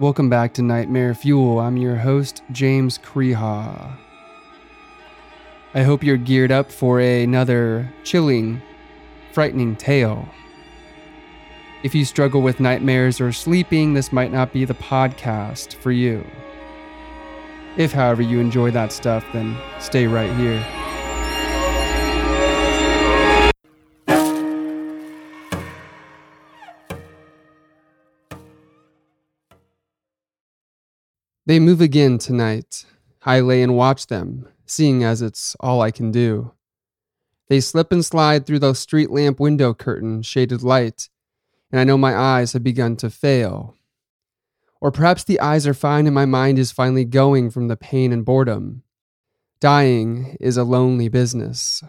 Welcome back to Nightmare Fuel. I'm your host, James Kreha. I hope you're geared up for another chilling, frightening tale. If you struggle with nightmares or sleeping, this might not be the podcast for you. If, however, you enjoy that stuff, then stay right here. They move again tonight. I lay and watch them, seeing as it's all I can do. They slip and slide through the street lamp window curtain, shaded light, and I know my eyes have begun to fail. Or perhaps the eyes are fine and my mind is finally going from the pain and boredom. Dying is a lonely business.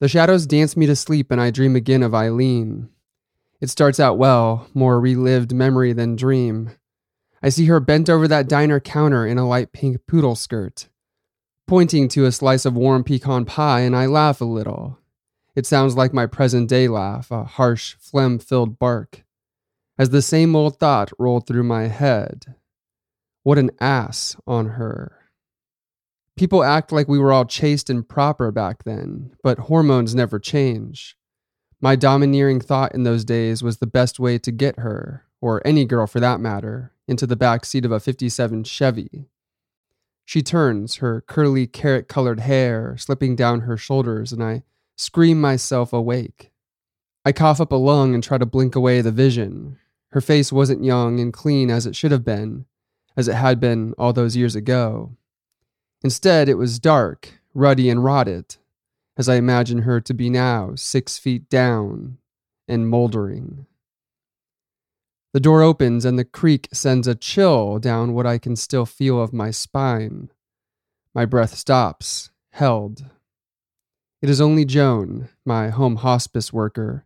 The shadows dance me to sleep and I dream again of Eileen. It starts out well, more relived memory than dream. I see her bent over that diner counter in a light pink poodle skirt, pointing to a slice of warm pecan pie, and I laugh a little. It sounds like my present day laugh, a harsh, phlegm filled bark. As the same old thought rolled through my head what an ass on her. People act like we were all chaste and proper back then, but hormones never change. My domineering thought in those days was the best way to get her, or any girl for that matter, into the back seat of a 57 Chevy. She turns, her curly carrot colored hair slipping down her shoulders, and I scream myself awake. I cough up a lung and try to blink away the vision. Her face wasn't young and clean as it should have been, as it had been all those years ago. Instead, it was dark, ruddy, and rotted, as I imagine her to be now, six feet down and moldering. The door opens and the creak sends a chill down what I can still feel of my spine. My breath stops, held. It is only Joan, my home hospice worker,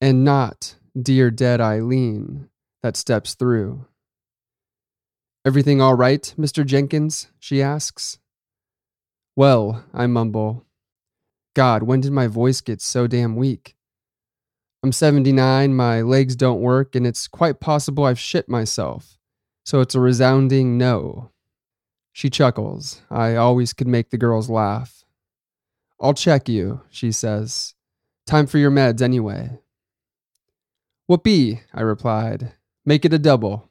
and not dear dead Eileen, that steps through. Everything all right, Mr. Jenkins? she asks. Well, I mumble. God, when did my voice get so damn weak? I'm 79, my legs don't work, and it's quite possible I've shit myself. So it's a resounding no. She chuckles. I always could make the girls laugh. I'll check you, she says. Time for your meds anyway. Whoopee, I replied. Make it a double.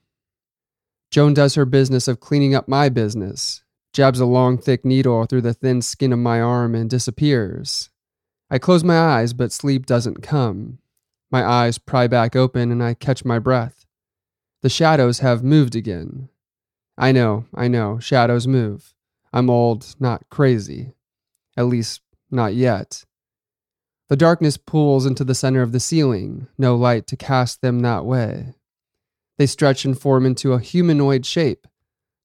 Joan does her business of cleaning up my business, jabs a long, thick needle through the thin skin of my arm, and disappears. I close my eyes, but sleep doesn't come. My eyes pry back open and I catch my breath. The shadows have moved again. I know, I know, shadows move. I'm old, not crazy. At least, not yet. The darkness pools into the center of the ceiling, no light to cast them that way. They stretch and form into a humanoid shape,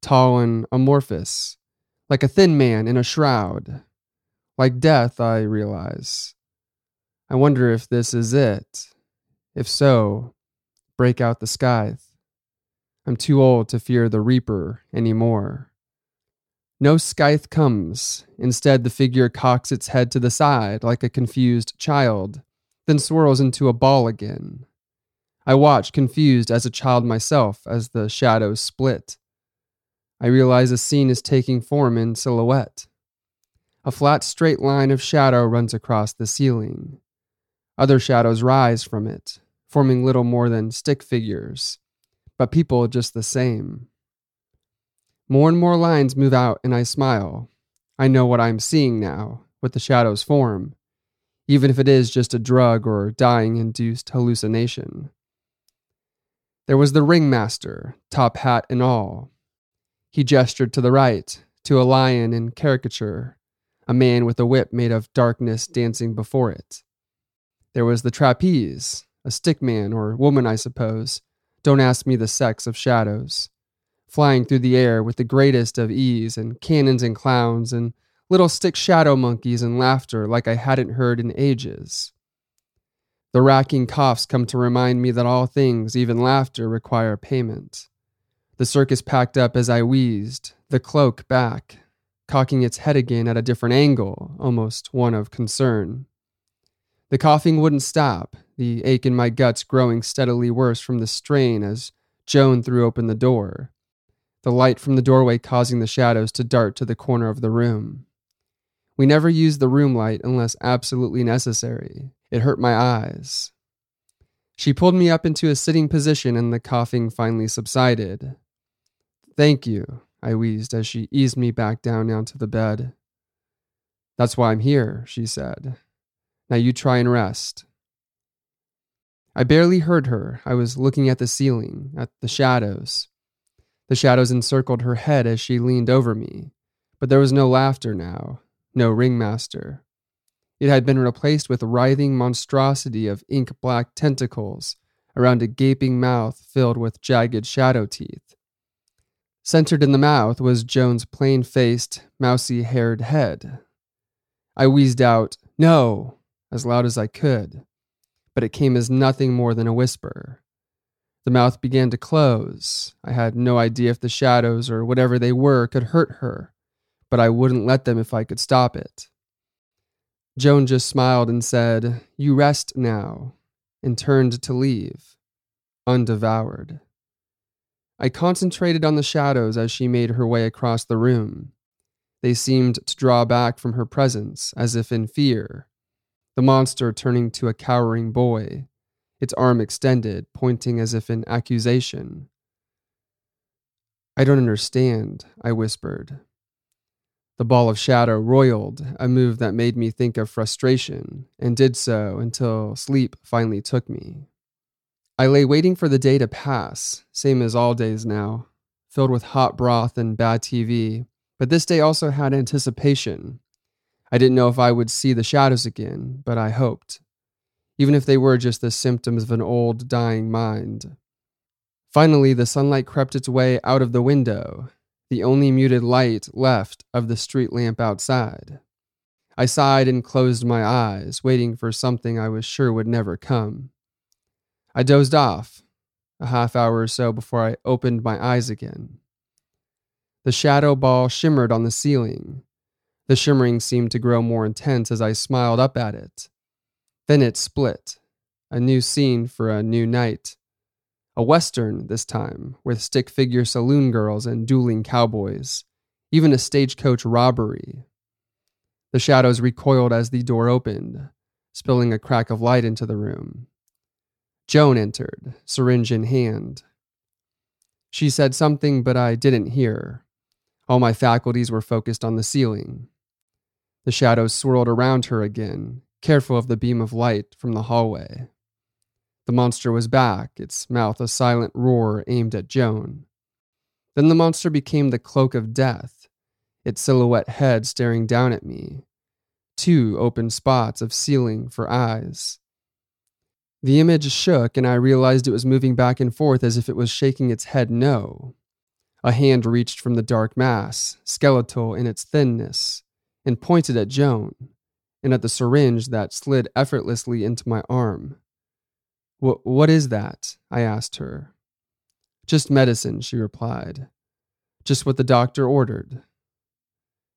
tall and amorphous, like a thin man in a shroud. Like death, I realize. I wonder if this is it. If so, break out the scythe. I'm too old to fear the reaper any more. No scythe comes. Instead, the figure cocks its head to the side like a confused child, then swirls into a ball again. I watch, confused as a child myself, as the shadows split. I realize a scene is taking form in silhouette. A flat straight line of shadow runs across the ceiling. Other shadows rise from it, forming little more than stick figures, but people just the same. More and more lines move out, and I smile. I know what I'm seeing now, what the shadows form, even if it is just a drug or dying induced hallucination. There was the ringmaster, top hat and all. He gestured to the right, to a lion in caricature, a man with a whip made of darkness dancing before it. There was the trapeze, a stick man or woman, I suppose. Don't ask me the sex of shadows. Flying through the air with the greatest of ease, and cannons and clowns, and little stick shadow monkeys and laughter like I hadn't heard in ages. The racking coughs come to remind me that all things, even laughter, require payment. The circus packed up as I wheezed, the cloak back, cocking its head again at a different angle, almost one of concern. The coughing wouldn't stop, the ache in my guts growing steadily worse from the strain as Joan threw open the door, the light from the doorway causing the shadows to dart to the corner of the room. We never used the room light unless absolutely necessary. It hurt my eyes. She pulled me up into a sitting position and the coughing finally subsided. Thank you, I wheezed as she eased me back down onto the bed. That's why I'm here, she said. Now you try and rest. I barely heard her. I was looking at the ceiling, at the shadows. The shadows encircled her head as she leaned over me, but there was no laughter now, no ringmaster. It had been replaced with a writhing monstrosity of ink black tentacles around a gaping mouth filled with jagged shadow teeth. Centered in the mouth was Joan's plain faced, mousy haired head. I wheezed out, No, as loud as I could, but it came as nothing more than a whisper. The mouth began to close. I had no idea if the shadows or whatever they were could hurt her, but I wouldn't let them if I could stop it. Joan just smiled and said, You rest now, and turned to leave, undevoured. I concentrated on the shadows as she made her way across the room. They seemed to draw back from her presence, as if in fear. The monster turning to a cowering boy, its arm extended, pointing as if in accusation. I don't understand, I whispered. The ball of shadow roiled, a move that made me think of frustration, and did so until sleep finally took me. I lay waiting for the day to pass, same as all days now, filled with hot broth and bad TV, but this day also had anticipation. I didn't know if I would see the shadows again, but I hoped, even if they were just the symptoms of an old, dying mind. Finally, the sunlight crept its way out of the window, the only muted light left of the street lamp outside. I sighed and closed my eyes, waiting for something I was sure would never come. I dozed off, a half hour or so before I opened my eyes again. The shadow ball shimmered on the ceiling. The shimmering seemed to grow more intense as I smiled up at it. Then it split, a new scene for a new night. A western this time, with stick figure saloon girls and dueling cowboys, even a stagecoach robbery. The shadows recoiled as the door opened, spilling a crack of light into the room. Joan entered, syringe in hand. She said something, but I didn't hear. All my faculties were focused on the ceiling. The shadows swirled around her again, careful of the beam of light from the hallway. The monster was back, its mouth a silent roar aimed at Joan. Then the monster became the cloak of death, its silhouette head staring down at me, two open spots of ceiling for eyes. The image shook, and I realized it was moving back and forth as if it was shaking its head no. A hand reached from the dark mass, skeletal in its thinness, and pointed at Joan, and at the syringe that slid effortlessly into my arm. What is that? I asked her. Just medicine, she replied. Just what the doctor ordered.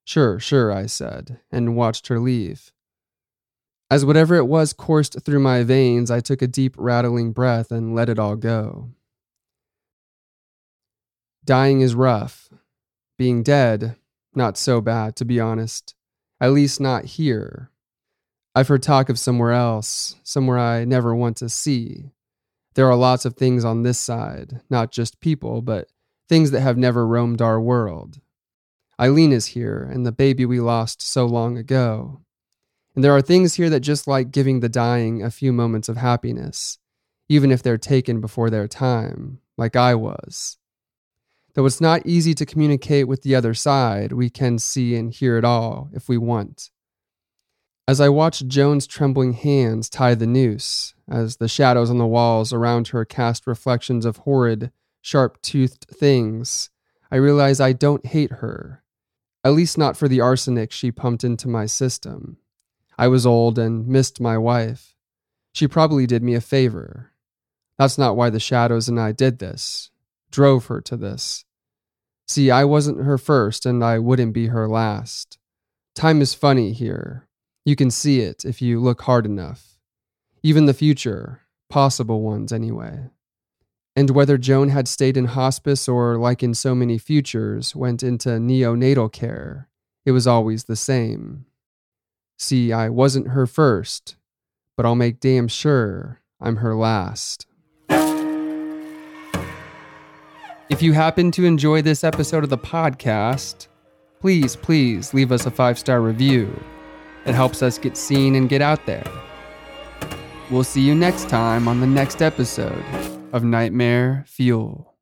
Sure, sure, I said, and watched her leave. As whatever it was coursed through my veins, I took a deep, rattling breath and let it all go. Dying is rough. Being dead, not so bad, to be honest. At least not here, I've heard talk of somewhere else, somewhere I never want to see. There are lots of things on this side, not just people, but things that have never roamed our world. Eileen is here, and the baby we lost so long ago. And there are things here that just like giving the dying a few moments of happiness, even if they're taken before their time, like I was. Though it's not easy to communicate with the other side, we can see and hear it all if we want. As I watched Joan's trembling hands tie the noose, as the shadows on the walls around her cast reflections of horrid, sharp toothed things, I realize I don't hate her. At least not for the arsenic she pumped into my system. I was old and missed my wife. She probably did me a favor. That's not why the shadows and I did this, drove her to this. See, I wasn't her first, and I wouldn't be her last. Time is funny here. You can see it if you look hard enough. Even the future, possible ones anyway. And whether Joan had stayed in hospice or, like in so many futures, went into neonatal care, it was always the same. See, I wasn't her first, but I'll make damn sure I'm her last. If you happen to enjoy this episode of the podcast, please, please leave us a five star review. It helps us get seen and get out there. We'll see you next time on the next episode of Nightmare Fuel.